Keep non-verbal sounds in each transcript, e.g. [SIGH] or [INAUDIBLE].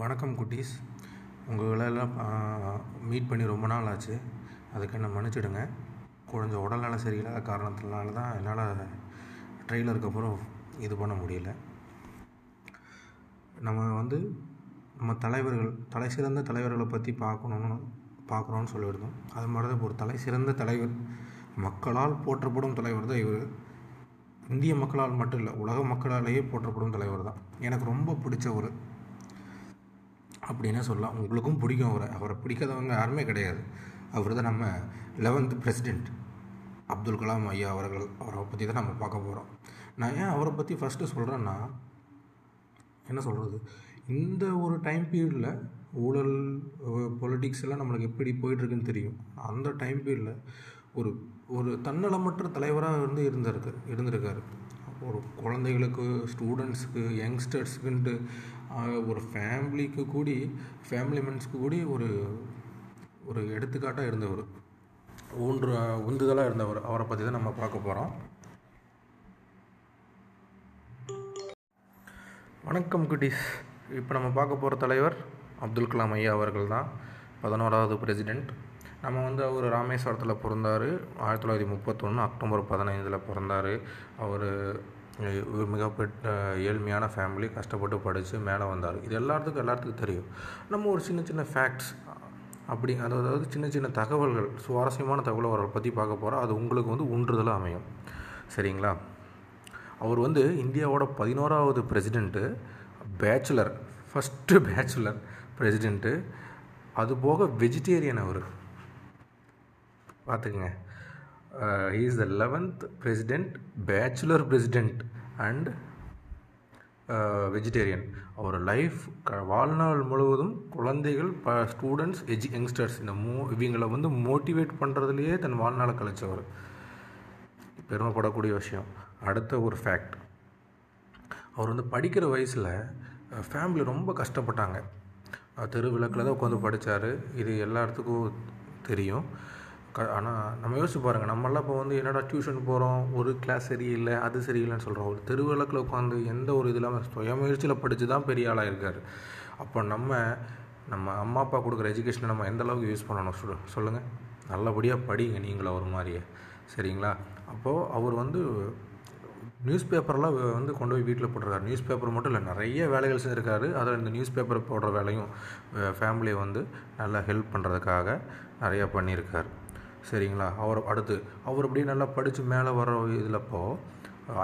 வணக்கம் குட்டீஸ். உங்களெல்லாம் மீட் பண்ணி ரொம்ப நாள் ஆச்சு. அதுக்கு என்ன மன்னிச்சிடுங்க. கொஞ்சம் உடல்நலம் சரியில்லாத காரணத்தினால தான் என்னால் ட்ரெய்லருக்கு அப்புறம் இது பண்ண முடியல. நம்ம வந்து நம்ம தலைவர்கள் தலை சிறந்த தலைவர்களை பற்றி பார்க்கணுன்னு பார்க்குறோன்னு சொல்லியிருந்தோம். அது மாதிரி தான் ஒரு தலை சிறந்த தலைவர் மக்களால் போற்றப்படும் தலைவர் தான் இவர். இந்திய மக்களால் மட்டும் இல்லை உலக மக்களாலேயே போற்றப்படும் தலைவர் தான். எனக்கு ரொம்ப பிடிச்ச ஒரு அப்படின்னு சொல்லலாம். உங்களுக்கும் பிடிக்கும் அவரை. அவரை பிடிக்காதவங்க யாருமே கிடையாது. அவர் தான் நம்ம லெவன்த் பிரசிடெண்ட் அப்துல் கலாம் ஐயா அவர்கள். அவரை பற்றி தான் நம்ம பார்க்க போகிறோம் நான் ஏன் அவரை பற்றி ஃபஸ்ட்டு சொல்கிறேன்னா என்ன சொல்கிறது இந்த ஒரு டைம் பீரியடில் ஊழல் பொலிட்டிக்ஸ் எல்லாம் நம்மளுக்கு எப்படி போயிட்டுருக்குன்னு தெரியும். அந்த டைம் பீரியடில் ஒரு ஒரு தன்னலமற்ற தலைவராக வந்து இருந்திருக்கு இருந்திருக்காரு. ஒரு குழந்தைகளுக்கு ஸ்டூடெண்ட்ஸுக்கு யங்ஸ்டர்ஸுக்குன்ட்டு ஒரு ஃபேமிலிக்கு கூடி ஃபேமிலி மென்ஸ்க்கு கூடி ஒரு ஒரு எடுத்துக்காட்டாக இருந்தவர். ஊன்று உந்துதலாக இருந்தவர். அவரை பற்றி தான் நம்ம பார்க்க போகிறோம் வணக்கம் குட்டீஸ். இப்போ நம்ம பார்க்க போகிற தலைவர் அப்துல் கலாம் ஐயா அவர்கள் தான் பதினோராவது பிரசிடெண்ட் நம்ம வந்து அவர் ராமேஸ்வரத்தில் பிறந்தார். ஆயிரத்தி தொள்ளாயிரத்தி முப்பத்தொன்று அக்டோபர் பதினைந்தில் பிறந்தார். அவர் ஒரு மிகப்பெற்ற ஏழ்மையான ஃபேமிலி கஷ்டப்பட்டு படித்து மேலே வந்தார். இது எல்லாத்துக்கும் எல்லாத்துக்கும் தெரியும். நம்ம ஒரு சின்ன சின்ன ஃபேக்ட்ஸ் அப்படி அதாவது சின்ன சின்ன தகவல்கள் சுவாரஸ்யமான தகவலை அவரை பற்றி பார்க்க போகிறோம் அது உங்களுக்கு வந்து உண்டுதலாக அமையும். சரிங்களா? அவர் வந்து இந்தியாவோட பதினோராவது president bachelor first bachelor president அது போக வெஜிடேரியன் அவர். பார்த்துக்குங்க. Is the eleventh president bachelor president and vegetarian our life க வாழ்நாள் முழுவதும் குழந்தைகள் ப ஸ்டூடெண்ட்ஸ் எஜு யங்ஸ்டர்ஸ் இந்த மோ இவங்களை வந்து மோட்டிவேட் பண்ணுறதுலையே தன் வாழ்நாளை கழிச்சவர். பெருமைப்படக்கூடிய விஷயம். அடுத்த ஒரு ஃபேக்ட் அவர் வந்து படிக்கிற வயசில் ஃபேமிலி ரொம்ப கஷ்டப்பட்டாங்க. தெரு விளக்கில் தான் உட்காந்து படித்தார் இது எல்லாத்துக்கும் தெரியும். க ஆனால் நம்ம யோசிச்சு பாருங்கள் நம்மளாம் இப்போ வந்து என்னடா டியூஷன் போகிறோம் ஒரு கிளாஸ் சரியில்லை அது சரியில்லைன்னு சொல்கிறோம் ஒரு தெருவிளக்கில் உட்காந்து எந்த ஒரு இது இல்லாமல் சுயமுயற்சியில் படித்து தான் பெரிய ஆளாக இருக்கார். அப்போ நம்ம நம்ம அம்மா அப்பா கொடுக்குற எஜுகேஷனை நம்ம எந்த அளவுக்கு யூஸ் பண்ணணும்? சொல்லு சொல்லுங்கள் நல்லபடியாக படிங்க நீங்களும் ஒரு மாதிரியே. சரிங்களா? அப்போது அவர் வந்து நியூஸ் பேப்பர்லாம் வந்து கொண்டு போய் வீட்டில் போட்டிருக்காரு. நியூஸ் பேப்பர் மட்டும் இல்லை நிறைய வேலைகள் செஞ்சுருக்காரு. அதில் இந்த நியூஸ் பேப்பர் போடுற வேலையும் ஃபேமிலியை வந்து நல்லா ஹெல்ப் பண்ணுறதுக்காக நிறையா பண்ணியிருக்கார். சரிங்களா? அவர் அடுத்து அவர் அப்படியே நல்லா படித்து மேலே வர இதில்ப்போ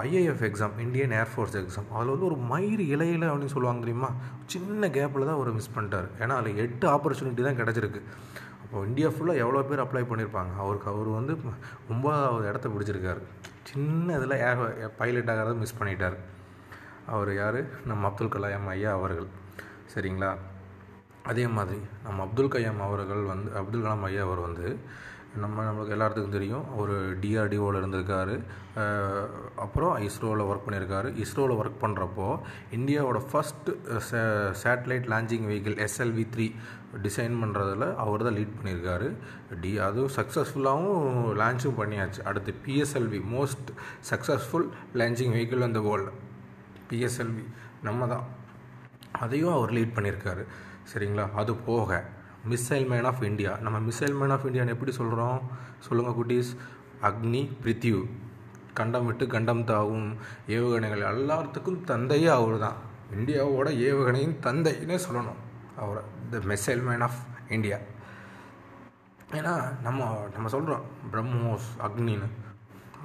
IAF exam Indian air force exam அதில் வந்து ஒரு மயிர் இலையில அப்படின்னு சொல்லுவாங்க தெரியுமா? சின்ன கேப்பில் தான் அவர் மிஸ் பண்ணிட்டார். ஏன்னா அதில் எட்டு ஆப்பர்ச்சுனிட்டி தான் கிடச்சிருக்கு. அப்போ இந்தியா ஃபுல்லாக எவ்வளோ பேர் அப்ளை பண்ணியிருப்பாங்க அவருக்கு அவர் வந்து ஒம்பதாவது இடத்த பிடிச்சிருக்காரு. சின்ன இதில் ஏர் பைலட் ஆகிறத மிஸ் பண்ணிட்டார். அவர் யார்? நம்ம அப்துல் கலாம் ஐயா அவர்கள். சரிங்களா? அதே மாதிரி நம்ம அப்துல் கலாம் அவர்கள் வந்து அப்துல் கலாம் ஐயா அவர் வந்து நம்ம நம்மளுக்கு எல்லாத்துக்கும் தெரியும். அவர் டிஆர்டிஓவில் இருந்திருக்காரு. அப்புறம் இஸ்ரோவில் ஒர்க் பண்ணியிருக்காரு இஸ்ரோவில் ஒர்க் பண்ணுறப்போ இந்தியாவோட first satellite launching vehicle SLV three design பண்ணுறதில் அவர் தான் லீட் பண்ணியிருக்காரு டி அதுவும் சக்ஸஸ்ஃபுல்லாகவும் லான்ச்சும் பண்ணியாச்சு. அடுத்து PSLV most successful launching vehicle இந்த வேர்ல்டு பிஎஸ்எல்வி நம்ம தான். அதையும் அவர் லீட் பண்ணியிருக்காரு சரிங்களா? அது போக மிசைல் மேன் ஆஃப் இந்தியா நம்ம மிசைல் மேன் ஆஃப் இந்தியான்னு எப்படி சொல்கிறோம் சொல்லுங்கள் குட்டீஸ். அக்னி பிரித்யூ கண்டம் விட்டு கண்டம் தாவும். ஏவுகணைகள் எல்லாத்துக்கும் தந்தையே அவர் தான். இந்தியாவோட ஏவுகணையின் தந்தைன்னே சொல்லணும் அவரை. The missile man of India ஏன்னா நம்ம நம்ம சொல்கிறோம் பிரம்மோஸ் அக்னின்னு.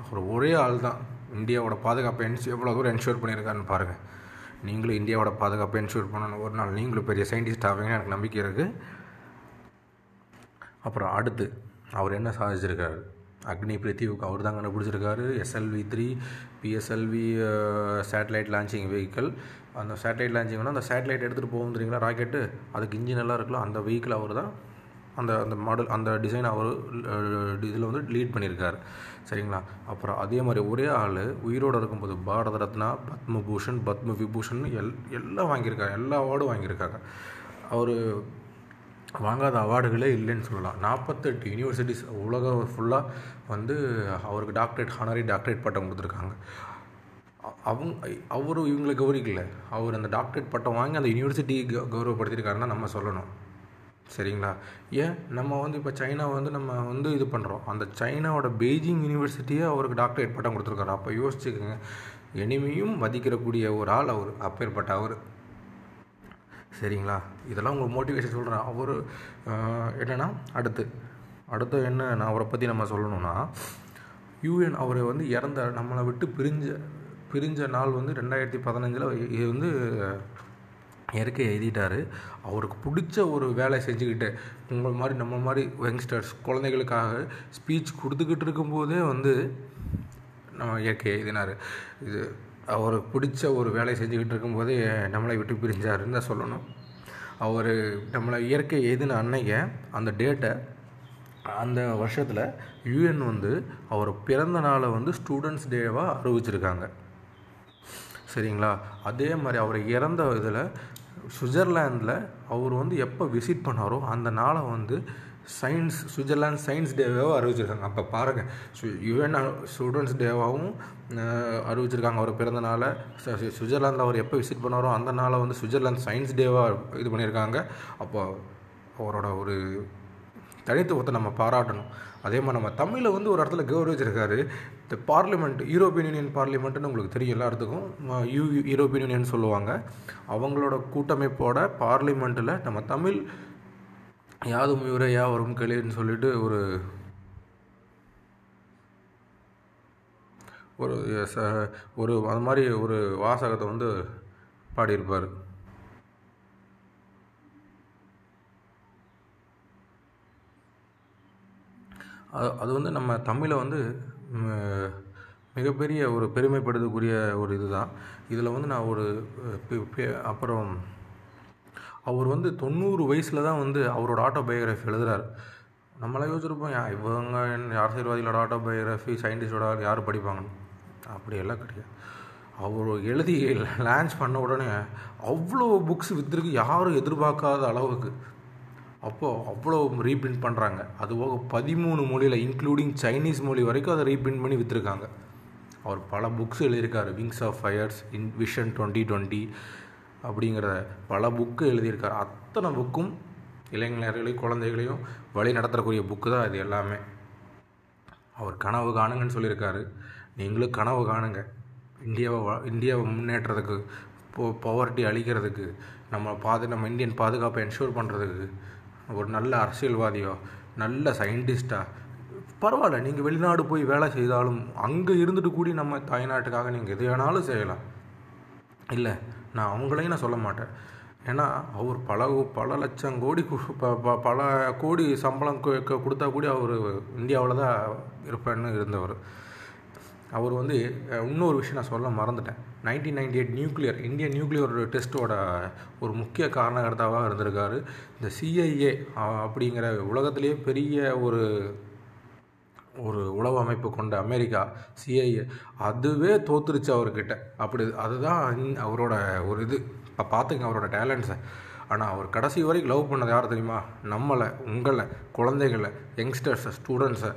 அவர் ஒரே ஆள் தான். இந்தியாவோட பாதுகாப்பை என்ஸ் எவ்வளோ தூரம் என்ஷூர் பண்ணியிருக்காருன்னு பாருங்கள் நீங்களும் இந்தியாவோட பாதுகாப்பை என்ஷூர் பண்ணணும். ஒரு நாள் நீங்களும் பெரிய சயின்டிஸ்ட் ஆவீங்கன்னு எனக்கு நம்பிக்கை இருக்குது அப்புறம் அடுத்து அவர் என்ன சாதிச்சிருக்காரு? அக்னி பிரித்திவுக்கு அவர் தான் கண்டுபிடிச்சிருக்காரு. SLV three PSLV satellite launching vehicle அந்த சேட்டலைட் லான்ச்சிங்னா அந்த சேட்டலைட் எடுத்துகிட்டு போகும் தெரியுங்களா ராக்கெட்டு அதுக்கு இன்ஜின் எல்லாம் இருக்கலாம் அந்த வெஹிக்கிள் அவர் தான் அந்த அந்த மாடல் அந்த டிசைன் அவர் இதில் வந்து லீட் பண்ணியிருக்கார் சரிங்களா? அப்புறம் அதே மாதிரி ஒரே ஆள் உயிரோடு இருக்கும்போது பாரத ரத்னா பத்மபூஷன் பத்ம விபூஷன் எல் எல்லாம் வாங்கியிருக்காரு. எல்லா அவார்டும் வாங்கியிருக்காங்க. அவர் வாங்காத அவார்டுகளே இல்லைன்னு சொல்லலாம். நாற்பத்தெட்டு யூனிவர்சிட்டிஸ் உலகம் ஃபுல்லாக வந்து அவருக்கு டாக்டரேட் ஹானரி டாக்டரேட் பட்டம் கொடுத்துருக்காங்க. அவங்க அவரும் இவங்களை கௌரவிக்கல அவர் அந்த டாக்டரேட் பட்டம் வாங்கி அந்த யூனிவர்சிட்டி கௌரவப்படுத்தியிருக்காருன்னா நம்ம சொல்லணும். சரிங்களா? ஏன்? நம்ம வந்து இப்போ சைனா வந்து நம்ம வந்து இது பண்ணுறோம் அந்த சைனாவோட பெய்ஜிங் யூனிவர்சிட்டியே அவருக்கு டாக்டரேட் பட்டம் கொடுத்துருக்காரு. அப்போ யோசிச்சுக்கோங்க. எனிமையும் மதிக்கிறக்கூடிய ஒரு ஆள் அவர். அப்பேற்பட்ட அவர். சரிங்களா? இதெல்லாம் உங்களுக்கு மோட்டிவேஷன் சொல்கிறேன் அவர் என்னென்னா அடுத்து. அடுத்து என்ன நான் அவரை பற்றி நம்ம சொல்லணும்னா யூஎன் அவரை வந்து இறந்த நம்மளை விட்டு பிரிஞ்ச பிரிஞ்ச நாள் வந்து ரெண்டாயிரத்தி பதினஞ்சில் இது வந்து இயற்கை எழுதிட்டார். அவருக்கு பிடிச்ச ஒரு வேலை செஞ்சுக்கிட்டு உங்கள் மாதிரி நம்ம மாதிரி யங்ஸ்டர்ஸ் குழந்தைகளுக்காக ஸ்பீச் கொடுத்துக்கிட்டு இருக்கும்போதே வந்து நம்ம இயற்கை எழுதினார். இது அவருக்கு பிடிச்ச ஒரு வேலை செஞ்சுக்கிட்டு இருக்கும்போது நம்மளை விட்டு பிரிஞ்சாருன்னு தான் சொல்லணும். அவர் நம்மளை இயற்கை எழுதின அன்னைக்கு அந்த டேட்டை அந்த வருஷத்தில் யூஎன் வந்து அவர் பிறந்த நாளை வந்து ஸ்டூடெண்ட்ஸ் டேவாக அறிவிச்சிருக்காங்க. சரிங்களா? அதே மாதிரி அவர் இறந்த இதில் சுவிட்சர்லாந்தில் அவர் வந்து எப்போ விசிட் பண்ணாரோ அந்த நாளை வந்து சயின்ஸ் சுவிட்சர்லாந்து சயின்ஸ் டேவாகவும் அறிவிச்சிருக்காங்க. அப்போ பாருங்கள் சு யுஎன் ஸ்டூடெண்ட்ஸ் டேவாகவும் அறிவிச்சிருக்காங்க. அவர் பிறந்த நாளை சுவிட்சர்லாந்தில் அவர் எப்போ விசிட் பண்ணாரோ அந்த நாளை வந்து சுவிட்சர்லாந்து சயின்ஸ் டேவாக இது பண்ணியிருக்காங்க அப்போ அவரோட ஒரு தனித்துவத்தை நம்ம பாராட்டணும். அதே மாதிரி நம்ம தமிழில் வந்து ஒரு இடத்துல கௌரவிச்சிருக்காரு. இந்த பார்லிமெண்ட் யூரோப்பியன் யூனியன் பார்லிமெண்ட்டுன்னு உங்களுக்கு தெரியும் எல்லாத்துக்கும். யூ யூரோப்பியன் யூனியன் சொல்லுவாங்க. அவங்களோட கூட்டமைப்போட பார்லிமெண்ட்டில் நம்ம தமிழ் யாதும் இவரை யா வரும் கிளின்னு சொல்லிட்டு ஒரு ஒரு ச ஒரு அது மாதிரி ஒரு வாசகத்தை வந்து பாடியிருப்பார். அது அது வந்து நம்ம தமிழை வந்து மிகப்பெரிய ஒரு பெருமைப்படுத்தக்கூடிய ஒரு இதுதான். இதில் வந்து நான் ஒரு அப்புறம் அவர் வந்து தொண்ணூறு வயசில் தான் வந்து அவரோட ஆட்டோபயோகிராஃபி எழுதுறாரு. நம்மளாம் யோசிச்சிருப்போம் இவங்க அரசியல்வாதிகளோட ஆட்டோபயோகிராஃபி சயின்டிஸ்டோட யார் படிப்பாங்கன்னு? அப்படியெல்லாம் கிடையாது. அவர் எழுதி லான்ச் பண்ண உடனே அவ்வளோ புக்ஸ் விற்றுருக்கு யாரும் எதிர்பார்க்காத அளவுக்கு. அப்போது அவ்வளோ ரீபிரிண்ட் பண்ணுறாங்க அது போக பதிமூணு மொழியில் இன்க்ளூடிங் சைனீஸ் மொழி வரைக்கும் அதை ரீபிரிண்ட் பண்ணி விற்றுருக்காங்க அவர் பல புக்ஸ் எழுதியிருக்காரு. Wings of fires in vision twenty twenty அப்படிங்கிற பல புக்கு எழுதியிருக்காரு. அத்தனை புக்கும் இளைஞர்களையும் குழந்தைகளையும் வழி நடத்தக்கூடிய புக்கு தான் இது எல்லாமே. அவர் கனவு காணுங்கன்னு சொல்லியிருக்காரு. நீங்களும் கனவு காணுங்க. இந்தியாவை இந்தியாவை முன்னேற்றத்துக்கு போ பவர்ட்டி அழிக்கிறதுக்கு நம்ம பாது நம்ம இந்தியன் பாதுகாப்பை என்ஷூர் பண்ணுறதுக்கு ஒரு நல்ல அரசியல்வாதியோ நல்ல சயின்டிஸ்ட்டாக பரவாயில்ல. நீங்கள் வெளிநாடு போய் வேலை செய்தாலும் அங்கே இருந்துட்டு கூடி நம்ம தாய்நாட்டுக்காக நீங்கள் எது வேணாலும் செய்யலாம். இல்லை நான் அவங்களையும் நான் சொல்ல மாட்டேன். ஏன்னா அவர் பல பல லட்சம் கோடி பல கோடி சம்பளம் கொடுத்தா கூட அவர் இந்தியாவில் தான் இருப்பேன்னு இருந்தவர். அவர் வந்து இன்னொரு விஷயம் நான் சொல்ல மறந்துட்டேன். Nineteen ninety eight nuclear Indian nuclear டெஸ்ட்டோட ஒரு முக்கிய காரணகர்த்தாவாக இருந்திருக்காரு. இந்த சிஐஏ அப்படிங்கிற உலகத்திலேயே பெரிய ஒரு ஒரு உளவு அமைப்பு கொண்ட அமெரிக்கா சிஐஏ அதுவே தோத்துருச்சு அவர்கிட்ட. அப்படி அதுதான் அவரோட ஒரு இது. இப்போ பார்த்துங்க அவரோட டேலண்ட்ஸை. ஆனால் அவர் கடைசி வரைக்கும் லவ் பண்ணது யார் தெரியுமா? நம்மளை உங்களை குழந்தைகளை யங்ஸ்டர்ஸை ஸ்டூடெண்ட்ஸை.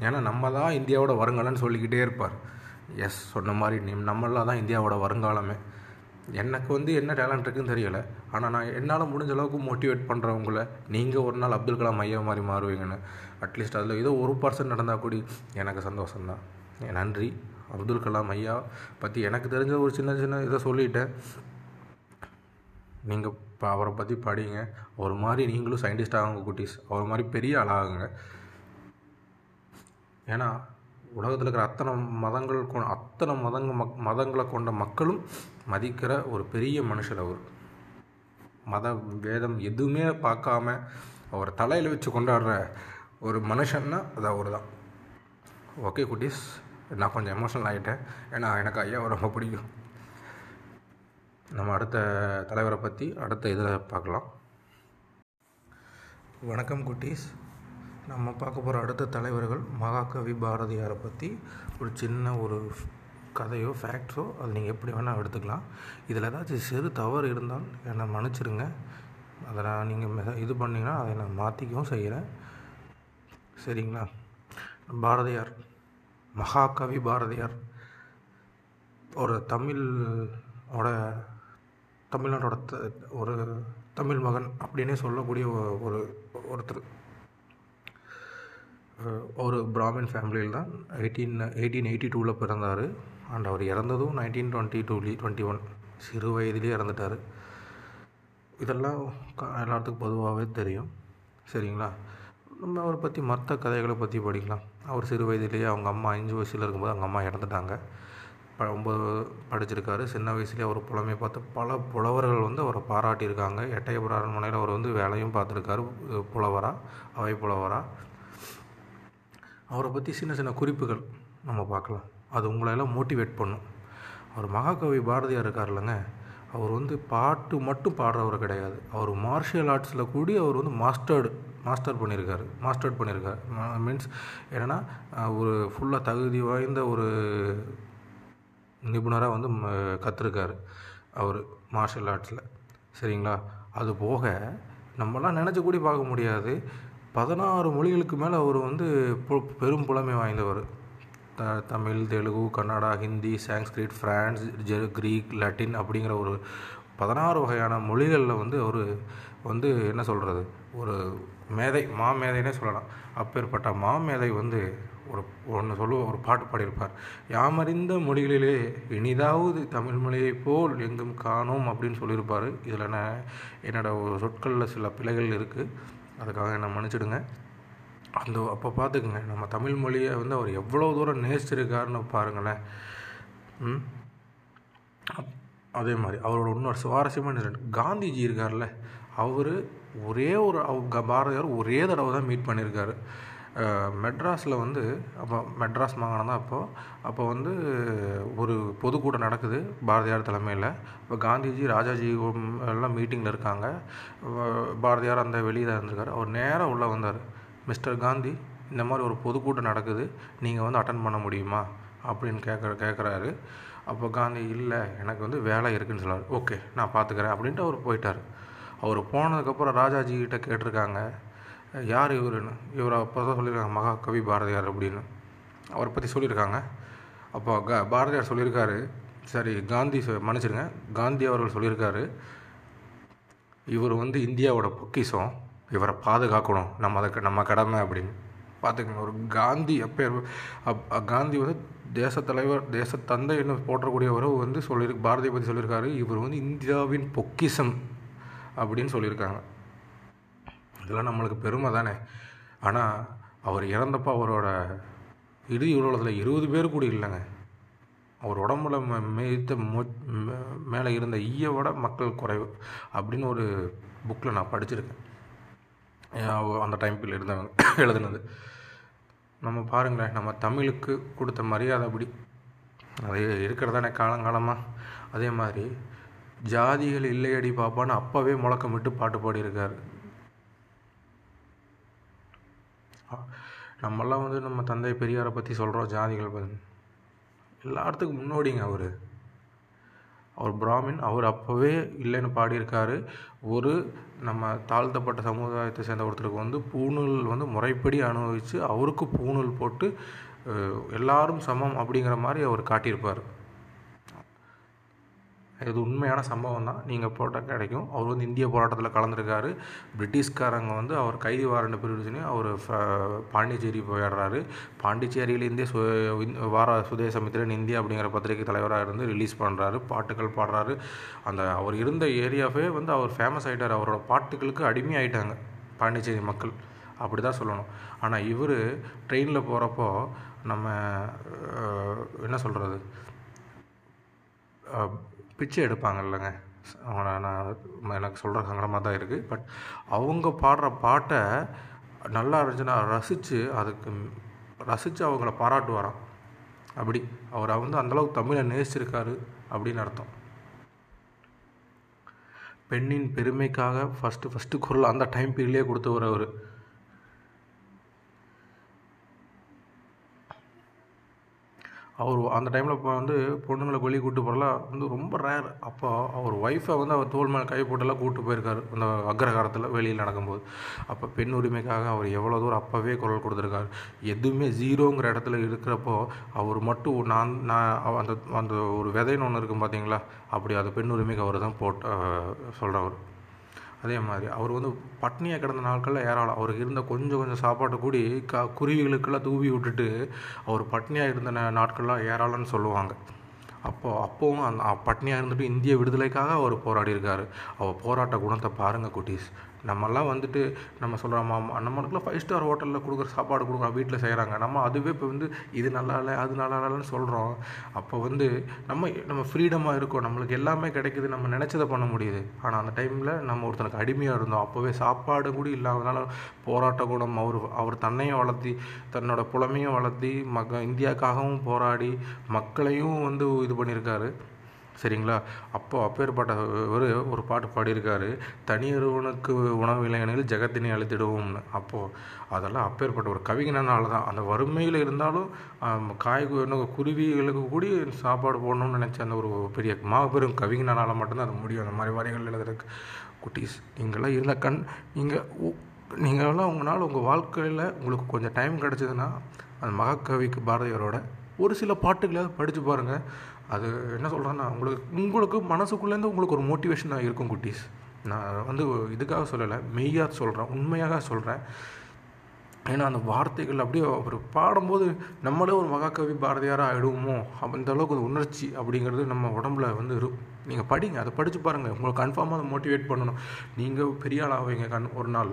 ஏன்னா நம்ம தான் இந்தியாவோட வருங்காலம்னு சொல்லிக்கிட்டே இருப்பார். எஸ் சொன்ன மாதிரி நீ நம்மளாம் தான் இந்தியாவோட வருங்காலமே. எனக்கு வந்து என்ன டேலண்ட் இருக்குன்னு தெரியலை. ஆனால் நான் என்னால் முடிஞ்ச அளவுக்கு மோட்டிவேட் பண்ணுறவங்கள நீங்கள் ஒரு நாள் அப்துல் கலாம் ஐயா மாதிரி மாறுவீங்கன்னு. அட்லீஸ்ட் அதில் ஏதோ ஒரு பர்சன்ட் நடந்தால் கூடி எனக்கு சந்தோஷம்தான். நன்றி. அப்துல் கலாம் ஐயா பற்றி எனக்கு தெரிஞ்ச ஒரு சின்ன சின்ன இதை சொல்லிட்டேன். நீங்கள் இப்போ அவரை பற்றி படிங்க. ஒரு மாதிரி நீங்களும் சயின்டிஸ்ட் ஆகுங்க குட்டீஸ். அவர் மாதிரி பெரிய ஆளாகுங்க. ஏன்னா உலகத்தில் இருக்கிற அத்தனை மதங்கள் கொ அத்தனை மதங்க மக் மதங்களை கொண்ட மக்களும் மதிக்கிற ஒரு பெரிய மனுஷர் அவர். மத வேதம் எதுவுமே பார்க்காம அவர் தலையில் வச்சு கொண்டாடுற ஒரு மனுஷன்னா அது அவர் தான் ஓகே குட்டீஸ் நான் கொஞ்சம் எமோஷனல் ஆகிட்டேன் ஏன்னா எனக்கு ஐயாவை ரொம்ப பிடிக்கும். நம்ம அடுத்த தலைவரை பற்றி அடுத்த இதில் பார்க்கலாம். வணக்கம் குட்டீஸ். நம்ம பார்க்க போகிற அடுத்த தலைவர்கள் மகாகவி பாரதியாரை பற்றி ஒரு சின்ன ஒரு கதையோ ஃபேக்ட்ஸோ அது நீங்கள் எப்படி வேணால் எடுத்துக்கலாம். இதில் ஏதாச்சும் சிறு தவறு இருந்தால் என்னை மன்னிச்சிடுங்க அதை நான் நீங்கள் மெ இது பண்ணிங்கன்னா அதை நான் மாற்றிக்கவும் செய்கிறேன் சரிங்களா? பாரதியார் மகாகவி பாரதியார் ஒரு தமிழோட தமிழ்நாட்டோட த ஒரு தமிழ் மகன் அப்படின்னே சொல்லக்கூடிய ஒரு ஒருத்தர். ஒரு பிராமின் ஃபேமிலியில் தான் எயிட்டீன் எயிட்டீன் எயிட்டி டூவில் பிறந்தார். அண்ட் அவர் இறந்ததும் நைன்டீன் டுவெண்ட்டி டூலி டுவெண்ட்டி ஒன் சிறு வயதிலே இறந்துட்டார். இதெல்லாம் எல்லாத்துக்கும் பொதுவாகவே தெரியும். சரிங்களா? நம்ம அவரை பற்றி மற்ற கதைகளை பற்றி படிக்கலாம். அவர் சிறு வயதிலேயே அவங்க அம்மா அஞ்சு வயசில் இருக்கும்போது அவங்க அம்மா இறந்துட்டாங்க. ப- ஒம்பது படிச்சிருக்காரு. சின்ன வயசுலேயே அவர் புலமை பார்த்து பல புலவர்கள் வந்து அவரை பாராட்டியிருக்காங்க. எட்டயபுர அரண்மனையில் அவர் வந்து வேலையும் பார்த்துருக்காரு. புலவராக அவை புலவராக அவரை பற்றி சின்ன சின்ன குறிப்புகள் நம்ம பார்க்கலாம். அது உங்களையெல்லாம் மோட்டிவேட் பண்ணும். அவர் மகாகவி பாரதியார் இருக்கார் இல்லைங்க அவர் வந்து பாட்டு மட்டும் பாடுறவர் கிடையாது. அவர் மார்ஷியல் ஆர்ட்ஸில் கூடி அவர் வந்து மாஸ்டர்டு மாஸ்டர் பண்ணியிருக்காரு. மாஸ்டர்ட் பண்ணியிருக்காரு. மீன்ஸ் என்னென்னா ஒரு ஃபுல்லாக தகுதி வாய்ந்த ஒரு நிபுணராக வந்து கற்றுருக்காரு அவர் மார்ஷியல் ஆர்ட்ஸில் சரிங்களா? அது போக நம்மலாம் நினச்சி கூட பார்க்க முடியாது. பதினாறு மொழிகளுக்கு மேலே அவர் வந்து பு- பெரும் புலமை வாய்ந்தவர். த தமிழ் தெலுங்கு கன்னடா ஹிந்தி சாங்ஸ்கிரிட் ஃப்ரான்ஸ் ஜெ க்ரீக் லட்டின் அப்படிங்கிற ஒரு பதினாறு வகையான மொழிகளில் வந்து அவர் வந்து என்ன சொல்கிறது ஒரு மேதை மாமேதைனே சொல்லலாம். அப்பேற்பட்ட மாமேதை வந்து ஒரு ஒன்று சொல்லுவ ஒரு பாட்டு பாடியிருப்பார். யாமறிந்த மொழிகளிலே இனிதாவது தமிழ் மொழியைப் போல் எங்கும் காணோம் அப்படின்னு சொல்லியிருப்பார். இதில் நான் என்னோடய ஒரு சொற்களில் சில பிழைகள் இருக்குது அதுக்காக என்னை மன்னிச்சிடுங்க. அந்த அப்போ பார்த்துக்குங்க நம்ம தமிழ் மொழியை வந்து அவர் எவ்வளோ தூரம் நேசிச்சிருக்காருன்னு பாருங்களேன். அப்- அதே மாதிரி அவரோட இன்னொரு சுவாரஸ்யமான காந்திஜி இருக்கார்ல அவர் ஒரே ஒரு பாரதியார் ஒரே தடவை தான் மீட் பண்ணியிருக்காரு மெட்ராஸில் வந்து அப்போ மெட்ராஸ் மாகாணம் தான் அப்போது அப்போ வந்து ஒரு பொதுக்கூட்டம் நடக்குது பாரதியார் தலைமையில். இப்போ காந்திஜி ராஜாஜி எல்லாம் மீட்டிங்கில் இருக்காங்க. பாரதியார் அந்த வெளியே தான் இருந்திருக்காரு. அவர் நேராக உள்ளே வந்தார். மிஸ்டர் காந்தி இந்த மாதிரி ஒரு பொதுக்கூட்டம் நடக்குது நீங்கள் வந்து அட்டன் பண்ண முடியுமா? அப்படின்னு கேட்குற கேட்குறாரு அப்போ காந்தி இல்லை எனக்கு வந்து வேலை இருக்குன்னு சொல்றாரு. ஓகே நான் பார்த்துக்கிறேன் அப்படின்ட்டு அவர் போயிட்டார். அவர் போனதுக்கப்புறம் ராஜாஜி கிட்ட கேட்டிருக்காங்க யார் இவருன்னு? இவர் அப்போ தான் சொல்லியிருக்காங்க மகாகவி பாரதியார் அப்படின்னு. அவரை பற்றி சொல்லியிருக்காங்க. அப்போ க பாரதியார் சொல்லியிருக்காரு சரி காந்தி மன்னிச்சிருங்க மன்னிச்சிடுங்க காந்தி அவர்கள் சொல்லியிருக்காரு இவர் வந்து இந்தியாவோட பொக்கிஷம். இவரை பாதுகாக்கணும் நம்ம அதுக்கு நம்ம கடமை அப்படின்னு. பார்த்துக்கங்க ஒரு காந்தி அப்போ அப் காந்தி வந்து தேசத்தலைவர் தேச தேசத் தந்தைன்னு உறவு வந்து சொல்லியிரு பாரதியை பற்றி சொல்லியிருக்காரு இவர் வந்து இந்தியாவின் பொக்கிசம் அப்படின்னு சொல்லியிருக்காங்க இதெல்லாம் நம்மளுக்கு பெருமை தானே. ஆனால் அவர் இறந்தப்போ அவரோட இறுதி ஊர்வலத்தில் இருபது பேர் கூட இல்லைங்க. அவர் உடம்புல மேய்த்த மொ மே- மேலே இருந்த ஈய விட மக்கள் குறைவு அப்படின்னு ஒரு புக்கில் நான் படிச்சிருக்கேன். அந்த டைம் பீரியட் இருந்தவங்க எழுதுனது. நம்ம பாருங்களேன் நம்ம தமிழுக்கு கொடுத்த மரியாதை அப்படி அது இருக்கிறதானே காலங்காலமாக அதே மாதிரி ஜாதிகள் இல்லையடி பாப்பான்னு அப்போவே முழக்கமிட்டு பாட்டு பாடியிருக்காரு. நம்மெல்லாம் வந்து நம்ம தந்தை பெரியாரை பற்றி சொல்கிறோம் ஜாதிகள் பற்றி எல்லாத்துக்கும் முன்னோடிங்க அவர். அவர் பிராமின் அவர் அப்போவே இல்லைன்னு பாடியிருக்காரு. ஒரு நம்ம தாழ்த்தப்பட்ட சமுதாயத்தை சேர்ந்த ஒருத்தருக்கு வந்து பூணூல் வந்து முறைப்படி அனுபவித்து அவருக்கு பூணூல் போட்டு எல்லாரும் சமம் அப்படிங்கிற மாதிரி அவர் காட்டியிருப்பார். இது உண்மையான சம்பவம் தான் நீங்கள் போட்டால் கிடைக்கும். அவர் வந்து இந்திய போராட்டத்தில் கலந்துருக்காரு. பிரிட்டிஷ்காரங்க வந்து அவர் கைது வாரண்ட் பிரிவிச்சுன்னு அவர் ஃப- பாண்டிச்சேரி போயிடுறாரு. பாண்டிச்சேரியிலேருந்தே சு வார சுதேசமித்திரன் இந்தியா அப்படிங்கிற பத்திரிகை தலைவராக இருந்து ரிலீஸ் பண்ணுறாரு பாட்டுகள் பாடுறாரு. அந்த அவர் இருந்த ஏரியாவே வந்து அவர் ஃபேமஸ் ஆகிட்டார் அவரோட பாட்டுகளுக்கு அடிமையாயிட்டாங்க பாண்டிச்சேரி மக்கள். அப்படி தான் சொல்லணும். ஆனால் இவர் ட்ரெயினில் போகிறப்போ நம்ம என்ன சொல்கிறது பிச்சை எடுப்பாங்க இல்லைங்க அவங்கள நான் எனக்கு சொல்கிற சங்கடமாக தான் இருக்குது பட் அவங்க பாடுற பாட்டை நல்லா இருந்துச்சுன்னா ரசித்து அதுக்கு ரசித்து அவங்கள பாராட்டுவாராம். அப்படி அவரை வந்து அந்தளவுக்கு தமிழை நேசிச்சிருக்காரு அப்படின்னு அர்த்தம். பெண்ணின் பெருமைக்காக ஃபஸ்ட்டு ஃபஸ்ட்டு குரல் அந்த டைம் பீரியட்லேயே கொடுத்தவர் அவர். அவர் அந்த டைமில் இப்போ வந்து பொண்ணுங்களை வெளியே கூப்பிட்டு போகிறலாம் வந்து ரொம்ப ரேர் அப்போ அவர் ஒய்ஃபை வந்து அவர் தோல் மேலே கை போட்டெல்லாம் கூப்பிட்டு போயிருக்காரு. அந்த அக்ரகாரத்தில் வெளியில் நடக்கும்போது. அப்போ பெண் உரிமைக்காக அவர் எவ்வளோ தூரம் அப்போவே குரல் கொடுத்துருக்காரு. எதுவுமே ஜீரோங்கிற இடத்துல இருக்கிறப்போ அவர் மட்டும் நான் நான் அந்த அந்த ஒரு விதைன்னு ஒன்று இருக்கும் பார்த்தீங்களா அப்படி அது பெண் உரிமைக்கு அவர் தான் போட்டு சொல்கிறவர் அதே மாதிரி அவர் வந்து பட்னியாக கிடந்த நாட்களில் ஏராளம். அவருக்கு இருந்த கொஞ்சம் கொஞ்சம் சாப்பாட்டை கூடி க குருவிகளுக்கெல்லாம் தூவி விட்டுட்டு அவர் பட்னியாக இருந்த நாட்கள்லாம் ஏராளம்னு சொல்லுவாங்க. அப்போது அப்போவும் அந்த பட்னியாக இருந்துட்டு இந்திய விடுதலைக்காக அவர் போராடி இருக்கார் அவர் போராட்ட குணத்தை பாருங்கள் குட்டீஸ். நம்மெல்லாம் வந்துட்டு நம்ம சொல்கிறோமா நம்மளுக்குலாம் ஃபைவ் ஸ்டார் ஹோட்டலில் கொடுக்குற சாப்பாடு கொடுக்குறோம் வீட்டில் செய்கிறாங்க நம்ம அதுவே இப்போ வந்து இது நல்லா இல்லை அது நல்லா இல்லைன்னு சொல்கிறோம் அப்போ வந்து நம்ம நம்ம ஃப்ரீடமாக இருக்கோம். நம்மளுக்கு எல்லாமே கிடைக்குது. நம்ம நினச்சதை பண்ண முடியுது. ஆனால் அந்த டைமில் நம்ம ஒருத்தனுக்கு அடிமையாக இருந்தோம். அப்போவே சாப்பாடு கூட இல்லாதனால போராட்ட குணம் அவர் அவர் தன்னையும் வளர்த்தி தன்னோட புலமையும் வளர்த்தி மக இந்தியாவுக்காகவும் போராடி மக்களையும் வந்து இது பண்ணியிருக்காரு. சரிங்களா? அப்போ அப்பேற்பட்ட ஒரு ஒரு பாட்டு பாடியிருக்காரு தனியொருவனுக்கு உணவு இளைஞனில் ஜெகத்தினை அழுத்திடுவோம்னு அப்போது அதெல்லாம் அப்பேற்பட்ட ஒரு கவிஞனால தான். அந்த வறுமையில் இருந்தாலும் காய் குருவிகளுக்கு கூடி சாப்பாடு போடணும்னு நினச்ச அந்த ஒரு பெரிய மாபெரும் கவிஞனால மட்டும்தான் அது முடியும். அந்த மாதிரி வரிகள் எழுதுறதுக்கு. குட்டீஸ் நீங்களாம் இருந்த கண் நீங்கள் நீங்களாம் உங்களால் உங்கள் வாழ்க்கையில் உங்களுக்கு கொஞ்சம் டைம் கிடச்சிதுன்னா அந்த மகாகவிக்கு பாரதியாரோட ஒரு சில பாட்டுகளாவது படித்து பாருங்கள் அது என்ன சொல்கிறேன்னா உங்களுக்கு உங்களுக்கு மனசுக்குள்ளேருந்து உங்களுக்கு ஒரு மோட்டிவேஷனாக இருக்கும் குட்டீஸ். நான் வந்து இதுக்காக சொல்லலை மெய்யாக சொல்கிறேன் உண்மையாக சொல்கிறேன் ஏன்னா அந்த வார்த்தைகள் அப்படியே அவர் பாடும்போது நம்மளே ஒரு மகாகவி பாரதியாராக ஆகிடுவோமோ அந்த அளவுக்கு உணர்ச்சி அப்படிங்கிறது நம்ம உடம்புல வந்து இருக்கும் நீங்கள் படிங்க அதை படித்து பாருங்கள் உங்களை கன்ஃபார்மாக அதை மோட்டிவேட் பண்ணணும். நீங்கள் பெரிய ஆள் ஆவீங்க கண் ஒரு நாள்.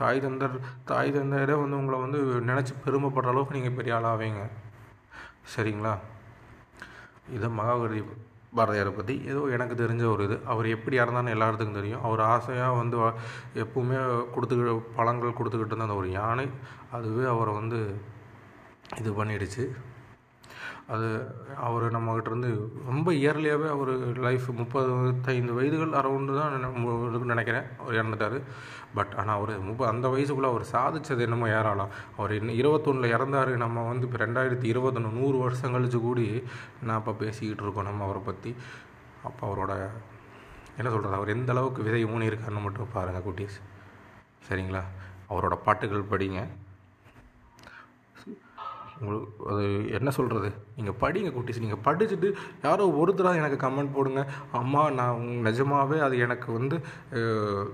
தாய் தந்தர் தாய் தந்தரே வந்து உங்களை வந்து நினச்சி பெருமைப்படுற அளவுக்கு நீங்கள் பெரிய ஆள் ஆவீங்க. சரிங்களா? இது மகாகவி பாரதியாரை பற்றி ஏதோ எனக்கு தெரிஞ்ச ஒரு இது. அவர் எப்படி இறந்தான்னு எல்லாத்துக்கும் தெரியும். அவர் ஆசையாக வந்து எப்பவுமே கொடுத்துக்கிட்டு பழங்கள் கொடுத்துக்கிட்டு இருந்த அந்த ஒரு யானை அதுவே அவரை வந்து இது பண்ணிடுச்சு. அது அவர் நம்மகிட்ட இருந்து ரொம்ப இயர்லியாகவே அவர் லைஃப் முப்பத்தைந்து வயதுகள் அரௌண்டு தான் நினைக்கிறேன். அவர் இறந்துட்டார். பட் ஆனால் அவர் முப்ப அந்த வயசுக்குள்ளே அவர் சாதிச்சது என்னமோ ஏறாலாம் அவர் இன்னும் இருபத்தொன்னில் இறந்தார். நம்ம வந்து இப்போ ரெண்டாயிரத்தி இருபத்தொன்று நூறு வருஷம் கழிச்சு கூடி நான் இப்போ பேசிக்கிட்டு இருக்கோம் நம்ம அவரை பற்றி அப்போ அவரோட என்ன சொல்கிறது அவர் எந்த அளவுக்கு விதை ஊனி இருக்காருன்னு மட்டும் பாருங்கள் குட்டீஸ். சரிங்களா? அவரோட பாட்டுகள் படிங்க. உங்களுக்கு அது என்ன சொல்கிறது நீங்கள் படிங்க குட்டீஸ் நீங்கள் படிச்சுட்டு யாரோ ஒருத்தராக எனக்கு கமெண்ட் போடுங்க. அம்மா நான் நிஜமாகவே அது எனக்கு வந்து அஹ்,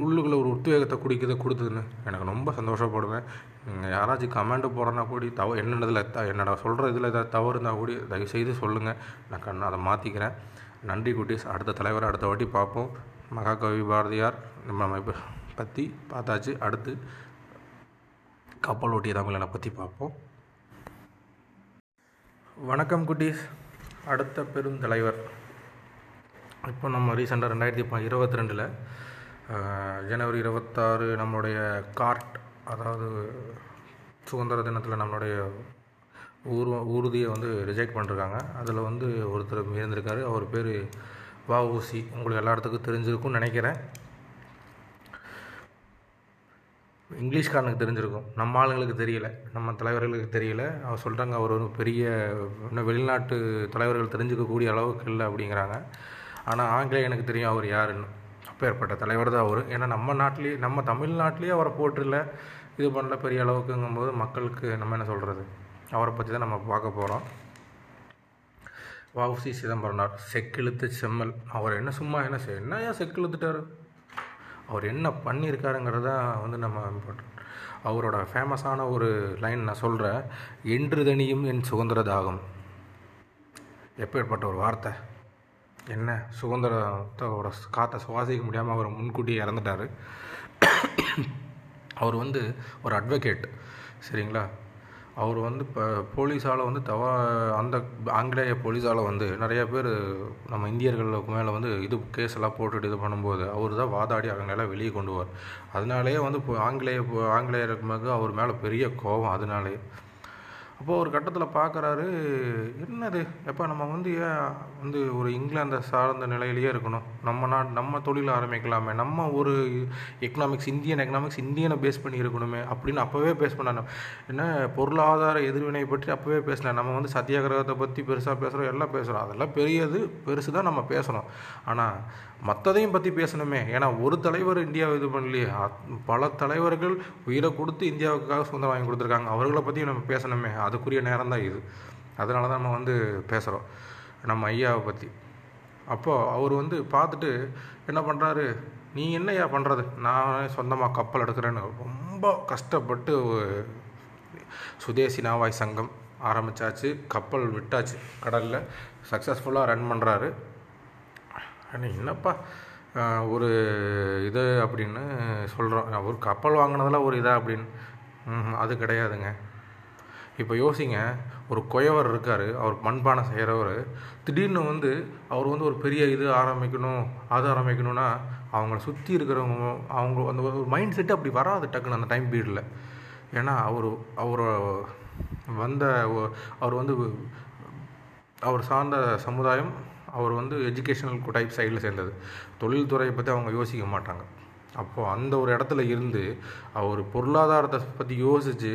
உள்ளுக்குள்ள ஒரு உத்வேகத்தை குடிக்குது கொடுத்ததுன்னு எனக்கு ரொம்ப சந்தோஷப்படுவேன். நீங்கள் யாராச்சும் கமெண்ட் போடுறனா கூடி தவ என்னென்னதில் த என்னோட சொல்கிற இதில் ஏதாவது தவறு இருந்தால் கூடி தயவுசெய்து சொல்லுங்கள் நான் கண்ணு அதை மாற்றிக்கிறேன் நன்றி குட்டீஸ். அடுத்த தலைவரை அடுத்த வாட்டி பார்ப்போம். மகாகவி பாரதியார் நம்ம அமைப்பு பற்றி பார்த்தாச்சு. அடுத்து கப்பல் ஓட்டிய தமிழனை பற்றி பார்ப்போம். வணக்கம் குட்டீஸ். அடுத்த பெருந்தலைவர் இப்போ நம்ம ரீசெண்டாக ரெண்டாயிரத்தி ப இருபத்தி ரெண்டில் ஜனவரி இருபத்தாறு நம்மளுடைய கார்ட் அதாவது சுதந்திர தினத்தில் நம்மளுடைய ஊர் ஊர்தியை வந்து ரிஜெக்ட் பண்ணிருக்காங்க. அதில் வந்து ஒருத்தர் இருந்திருக்காரு. அவர் பேர் வஉசி உங்களுக்கு எல்லா இடத்துக்கும் தெரிஞ்சிருக்கும்னு நினைக்கிறேன். இங்கிலீஷ்காரனுக்கு தெரிஞ்சிருக்கும். நம்ம ஆளுங்களுக்கு தெரியல. நம்ம தலைவர்களுக்கு தெரியல. அவர் சொல்கிறாங்க அவர் ஒரு பெரிய இன்னும் வெளிநாட்டு தலைவர்கள் தெரிஞ்சுக்கக்கூடிய அளவுக்கு இல்லை அப்படிங்கிறாங்க. ஆனால் ஆங்கிலேயனுக்கு தெரியும் அவர் யாருன்னு அப்பேற்பட்ட தலைவர் தான் அவர். ஏன்னா நம்ம நாட்டிலேயே நம்ம தமிழ்நாட்டிலேயே அவரை போட்டிருல. இது பண்ணல பெரிய அளவுக்குங்கும்போது மக்களுக்கு நம்ம என்ன சொல்கிறது அவரை பற்றி தான் நம்ம பார்க்க போகிறோம் வஉசி சிதம்பரனார் செக்கிழுத்து செம்மல். அவர் என்ன சும்மா என்ன செய் செக்கு இழுத்துட்டார் அவர் என்ன பண்ணியிருக்காருங்கிறத வந்து நம்ம இம்பார்ட்டன்ட் அவரோட ஃபேமஸான ஒரு லைன் நான் சொல்கிறேன் என்று தனியும் என் சுதந்திர தாகம். எப்பேற்பட்ட ஒரு வார்த்தை. என்ன? சுதந்திரத்தோட காற்றை சுவாசிக்க முடியாமல் அவர் முன்கூட்டியே இறந்துட்டார். அவர் வந்து ஒரு அட்வொகேட் சரிங்களா? அவர் வந்து இப்போ போலீஸால் வந்து தவ அந்த ஆங்கிலேய போலீஸால் வந்து நிறைய பேர் நம்ம இந்தியர்களுக்கு மேலே வந்து இது கேஸ் எல்லாம் போட்டுட்டு இது பண்ணும்போது அவர் தான் வாதாடி அவங்களெல்லாம் வெளியே கொண்டு வருவார். அதனாலேயே வந்து இப்போ ஆங்கிலேய ஆங்கிலேயருக்கு மேலே அவர் மேலே பெரிய கோபம். அதனாலேயே அப்போது ஒரு கட்டத்தில் பார்க்குறாரு என்னது? எப்போ நம்ம வந்து ஏன் வந்து ஒரு இங்கிலாந்தை சார்ந்த நிலையிலேயே இருக்கணும்? நம்ம நாட் நம்ம தொழில் ஆரம்பிக்கலாமே. நம்ம ஒரு எக்கனாமிக்ஸ் இந்தியன் எக்கனாமிக்ஸ் இந்தியனை பேஸ் பண்ணி இருக்கணுமே அப்படின்னு அப்போவே பேஸ் பண்ணணும் என்ன பொருளாதார எதிர்வினை பற்றி அப்போவே பேசினேன் நம்ம வந்து சத்தியாகிரகத்தை பற்றி பெருசாக பேசுகிறோம் எல்லாம் பேசுகிறோம் அதெல்லாம் பெரியது பெருசு தான் நம்ம பேசணும். ஆனால் மற்றதையும் பற்றி பேசணுமே. ஏன்னா ஒரு தலைவர் இந்தியாவை இது பண்ணலையே. பல தலைவர்கள் உயிரை கொடுத்து இந்தியாவுக்காக சுதந்திரம் வாங்கி கொடுத்துருக்காங்க. அவர்களை பற்றி நம்ம பேசணுமே. அதுக்குரிய நேரம் தான் இது. அதனால தான் நம்ம வந்து பேசுகிறோம் நம்ம ஐயாவை பற்றி அப்போது அவர் வந்து பார்த்துட்டு என்ன பண்ணுறாரு நீ என்னய்யா பண்ணுறது நான் சொந்தமாக கப்பல் எடுக்கிறேன்னு ரொம்ப கஷ்டப்பட்டு சுதேசி நாவாய் சங்கம் ஆரம்பித்தாச்சு கப்பல் விட்டாச்சு கடலில். சக்ஸஸ்ஃபுல்லாக ரன் பண்ணுறாரு அண்ணே, என்னப்பா? ஒரு இது அப்படின்னு சொல்கிறோம் ஒரு கப்பல் வாங்கினதெல்லாம் ஒரு இதாக அப்படின்னு. அது கிடையாதுங்க. இப்போ யோசிங்க ஒரு குயவர் இருக்கார் அவர் மண்பானை செய்கிறவர் திடீர்னு வந்து அவர் வந்து ஒரு பெரிய இது ஆரம்பிக்கணும் அது ஆரம்பிக்கணும்னா அவங்கள சுற்றி இருக்கிறவங்க அவங்க அந்த ஒரு மைண்ட் செட்டு அப்படி வராது டக்குன்னு அந்த டைம் பீரியடில் ஏன்னா அவர் அவர் வந்த அவர் வந்து அவர் சார்ந்த சமுதாயம் அவர் வந்து எஜுகேஷனல் டைப் சைடில் சேர்ந்தது. தொழில்துறையை பற்றி அவங்க யோசிக்க மாட்டாங்க. அப்போது அந்த ஒரு இடத்துல இருந்து அவர் பொருளாதாரத்தை பற்றி யோசித்து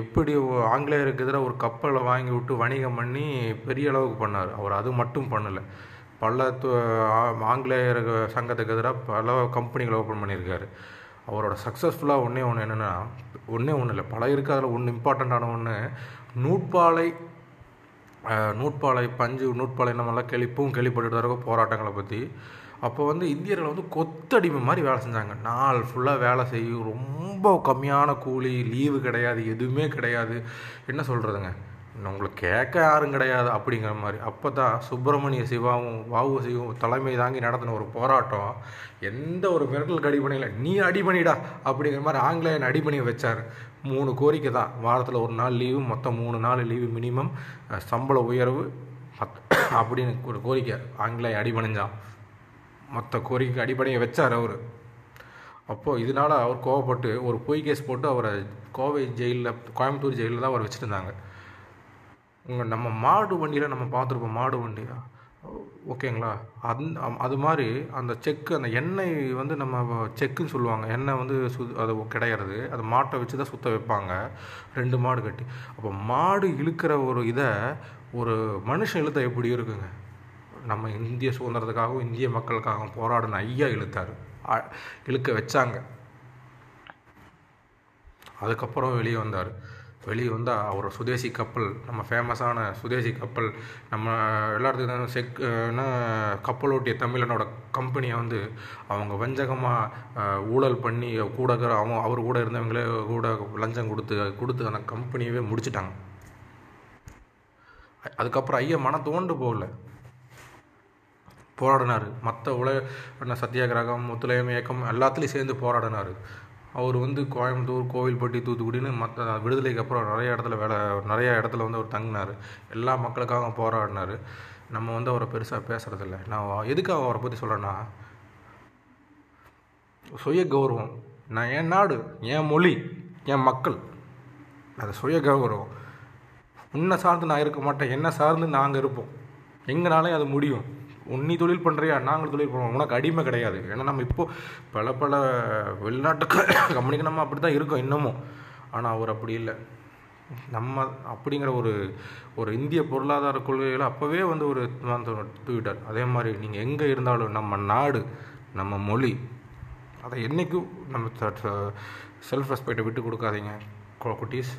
எப்படி ஆங்கிலேயருக்கு எதிராக ஒரு கப்பலை வாங்கி விட்டு வணிகம் பண்ணி பெரிய அளவுக்கு பண்ணார். அவர் அது மட்டும் பண்ணலை. பல ஆங்கிலேயர் சங்கத்துக்கு எதிராக பல கம்பெனிகளை ஓப்பன் பண்ணியிருக்காரு. அவரோட சக்ஸஸ்ஃபுல்லாக ஒன்றே ஒன்று என்னென்னா ஒன்றே ஒன்றும் இல்லை பல இருக்குது அதில் ஒன்று இம்பார்ட்டண்ட்டான ஒன்று நூற்பாலை நூற்பாலை பஞ்சு நூற்பாலை நம்மளாம் கேள்வி இப்பவும் கேள்விப்பட்டுட்டு இருக்கோம் போராட்டங்களை பற்றி அப்போ வந்து இந்தியர்கள் வந்து கொத்தடிமை மாதிரி வேலை செஞ்சாங்க. நாள் ஃபுல்லாக வேலை செய்யும் ரொம்ப கம்மியான கூலி லீவு கிடையாது எதுவுமே கிடையாது. என்ன சொல்கிறதுங்க உங்களுக்கு கேட்க யாரும் கிடையாது அப்படிங்கிற மாதிரி. அப்போ தான் சுப்பிரமணிய சிவாவும் வஉசியும் தலைமை தாங்கி நடத்தின ஒரு போராட்டம். எந்த ஒரு மிரட்டலுக்கு அடிப்படையில் நீ அடிபணிடா அப்படிங்கிற மாதிரி ஆங்கிலேயன் அடிபணியை வச்சார். மூணு கோரிக்கை தான். வாரத்தில் ஒரு நாள் லீவு மொத்தம் மூணு நாள் லீவு மினிமம் சம்பள உயர்வு [COUGHS] அப்படின்னு ஒரு கோரிக்கை. ஆங்கிலேய அடிபணிஞ்சான். மொத்த கோரிக்கைக்கு அடிப்படையை வச்சார் அவர். அப்போது இதனால் அவர் கோவப்பட்டு ஒரு பொய் கேஸ் போட்டு அவரை கோவை ஜெயிலில் கோயம்புத்தூர் ஜெயிலில் தான் அவர் வச்சுருந்தாங்க. உங்கள் நம்ம மாடு வண்டியில் நம்ம பார்த்துருப்போம் மாடு வண்டி ஓகேங்களா? அந் அம்- அது மாதிரி அந்த செக்கு அந்த எண்ணெய் வந்து நம்ம செக்குன்னு சொல்லுவாங்க. எண்ணெய் வந்து சு அது கிடையாது அது மாட்டை வச்சு தான் சுத்த வைப்பாங்க. ரெண்டு மாடு கட்டி. அப்போ மாடு இழுக்கிற ஒரு இதை ஒரு மனுஷன் இழுத்த எப்படி இருக்குங்க? நம்ம இந்திய சுதந்திரத்துக்காகவும் இந்திய மக்களுக்காகவும் போராடின ஐயா இழுத்தார். இழுக்க வச்சாங்க. அதுக்கப்புறம் வெளியே வந்தார். வெளியே வந்தால் அவர் சுதேசி கப்பல் நம்ம ஃபேமஸான சுதேசி கப்பல் நம்ம எல்லாத்துக்கும் தான் செக் என்ன கப்பலோட்டிய தமிழனோட கம்பெனியை வந்து அவங்க வஞ்சகமாக ஊழல் பண்ணி கூட இருக்கிற அவங்க அவர் கூட இருந்தவங்களே கூட லஞ்சம் கொடுத்து கொடுத்து அந்த கம்பெனியவே முடிச்சிட்டாங்க. அதுக்கப்புறம் ஐயா மன தோண்டு போகல. போராடினார். மற்ற உலக என்ன சத்தியாகிரகம் ஒத்துழையாமை இயக்கம் எல்லாத்துலேயும் சேர்ந்து போராடினார். அவர் வந்து கோயம்புத்தூர் கோவில்பட்டி தூத்துக்குடின்னு மற்ற விடுதலைக்கு அப்புறம் நிறைய இடத்துல வேலை நிறைய இடத்துல வந்து அவர் தங்கினார். எல்லா மக்களுக்காக போராடினார். நம்ம வந்து அவரை பெருசாக பேசுகிறதில்ல நான் எதுக்காக அவரை பற்றி சொல்கிறேன்னா சுய கௌரவம். நான் என் நாடு என் மொழி என் மக்கள். அது சுய கௌரவம். உன்னை சார்ந்து நான் இருக்க மாட்டேன். என்னை சார்ந்து நாங்கள் இருப்போம். எங்கனாலே அது முடியும். உன்னி தொழில் பண்ணுறியா நாங்கள் தொழில் பண்ணுவோம் உனக்கு அடிமை கிடையாது. ஏன்னா நம்ம இப்போது பல பல வெளிநாட்டு [COUGHS] கம்பெனிக்கு நம்ம அப்படி தான் இருக்கோம் இன்னமும். ஆனால் அவர் அப்படி இல்லை. நம்ம அப்படிங்கிற ஒரு ஒரு இந்திய பொருளாதார கொள்கைகள் அப்போவே வந்து ஒரு தூக்கிட்டார். அதே மாதிரி நீங்கள் எங்கே இருந்தாலும் நம்ம நாடு நம்ம மொழி அதை என்றைக்கும் நம்ம செல்ஃப் ரெஸ்பெக்டை விட்டு கொடுக்காதீங்க குட்டீஸ்.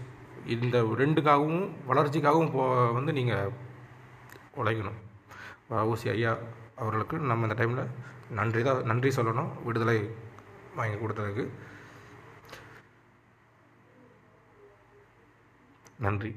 இந்த ரெண்டுக்காகவும் வளர்ச்சிக்காகவும் போ வந்து நீங்கள் உழைக்கணும். ஊசி ஐயா அவர்களுக்கு நம்ம இந்த டைமில் நன்றி தான் நன்றி சொல்லணும் விடுதலை வாங்கி கொடுத்ததுக்கு. நன்றி.